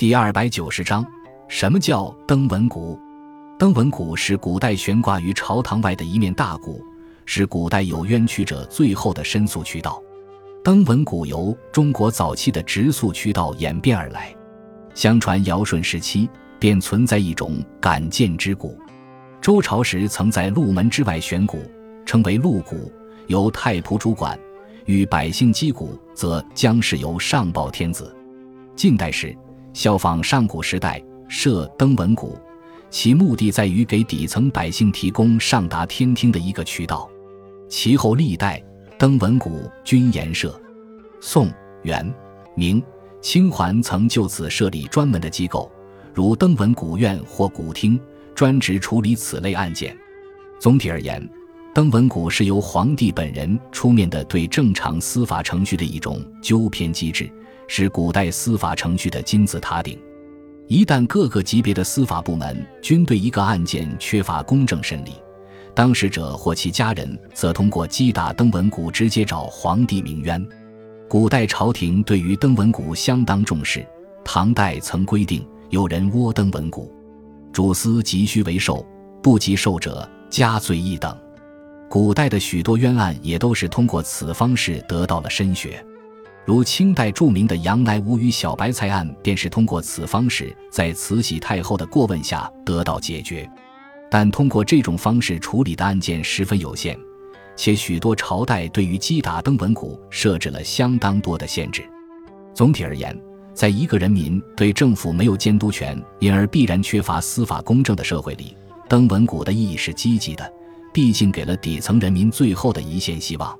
第二百九十章，什么叫登闻鼓？登闻鼓是古代悬挂于朝堂外的一面大鼓，是古代有冤屈者最后的申诉渠道。登闻鼓由中国早期的直诉渠道演变而来。相传尧舜时期便存在一种敢谏之鼓，周朝时曾在鹿门之外悬鼓，称为鹿鼓，由太仆主管；与百姓击鼓，则将是由上报天子。近代时。效仿上古时代设登闻鼓，其目的在于给底层百姓提供上达天听的一个渠道。其后历代登闻鼓均沿设。宋、元、明、清还曾就此设立专门的机构，如登闻鼓院或鼓厅，专职处理此类案件。总体而言，登闻鼓是由皇帝本人出面的对正常司法程序的一种纠偏机制。是古代司法程序的金字塔顶。一旦各个级别的司法部门均对一个案件缺乏公正审理，当事者或其家人则通过击打登文鼓直接找皇帝鸣冤。古代朝廷对于登文鼓相当重视，唐代曾规定，有人窝登文鼓，主司急需为受，不及受者加罪一等。古代的许多冤案也都是通过此方式得到了申学。如清代著名的杨乃武与小白菜案，便是通过此方式，在慈禧太后的过问下得到解决。但通过这种方式处理的案件十分有限，且许多朝代对于击打登闻鼓设置了相当多的限制。总体而言，在一个人民对政府没有监督权，因而必然缺乏司法公正的社会里，登闻鼓的意义是积极的，毕竟给了底层人民最后的一线希望。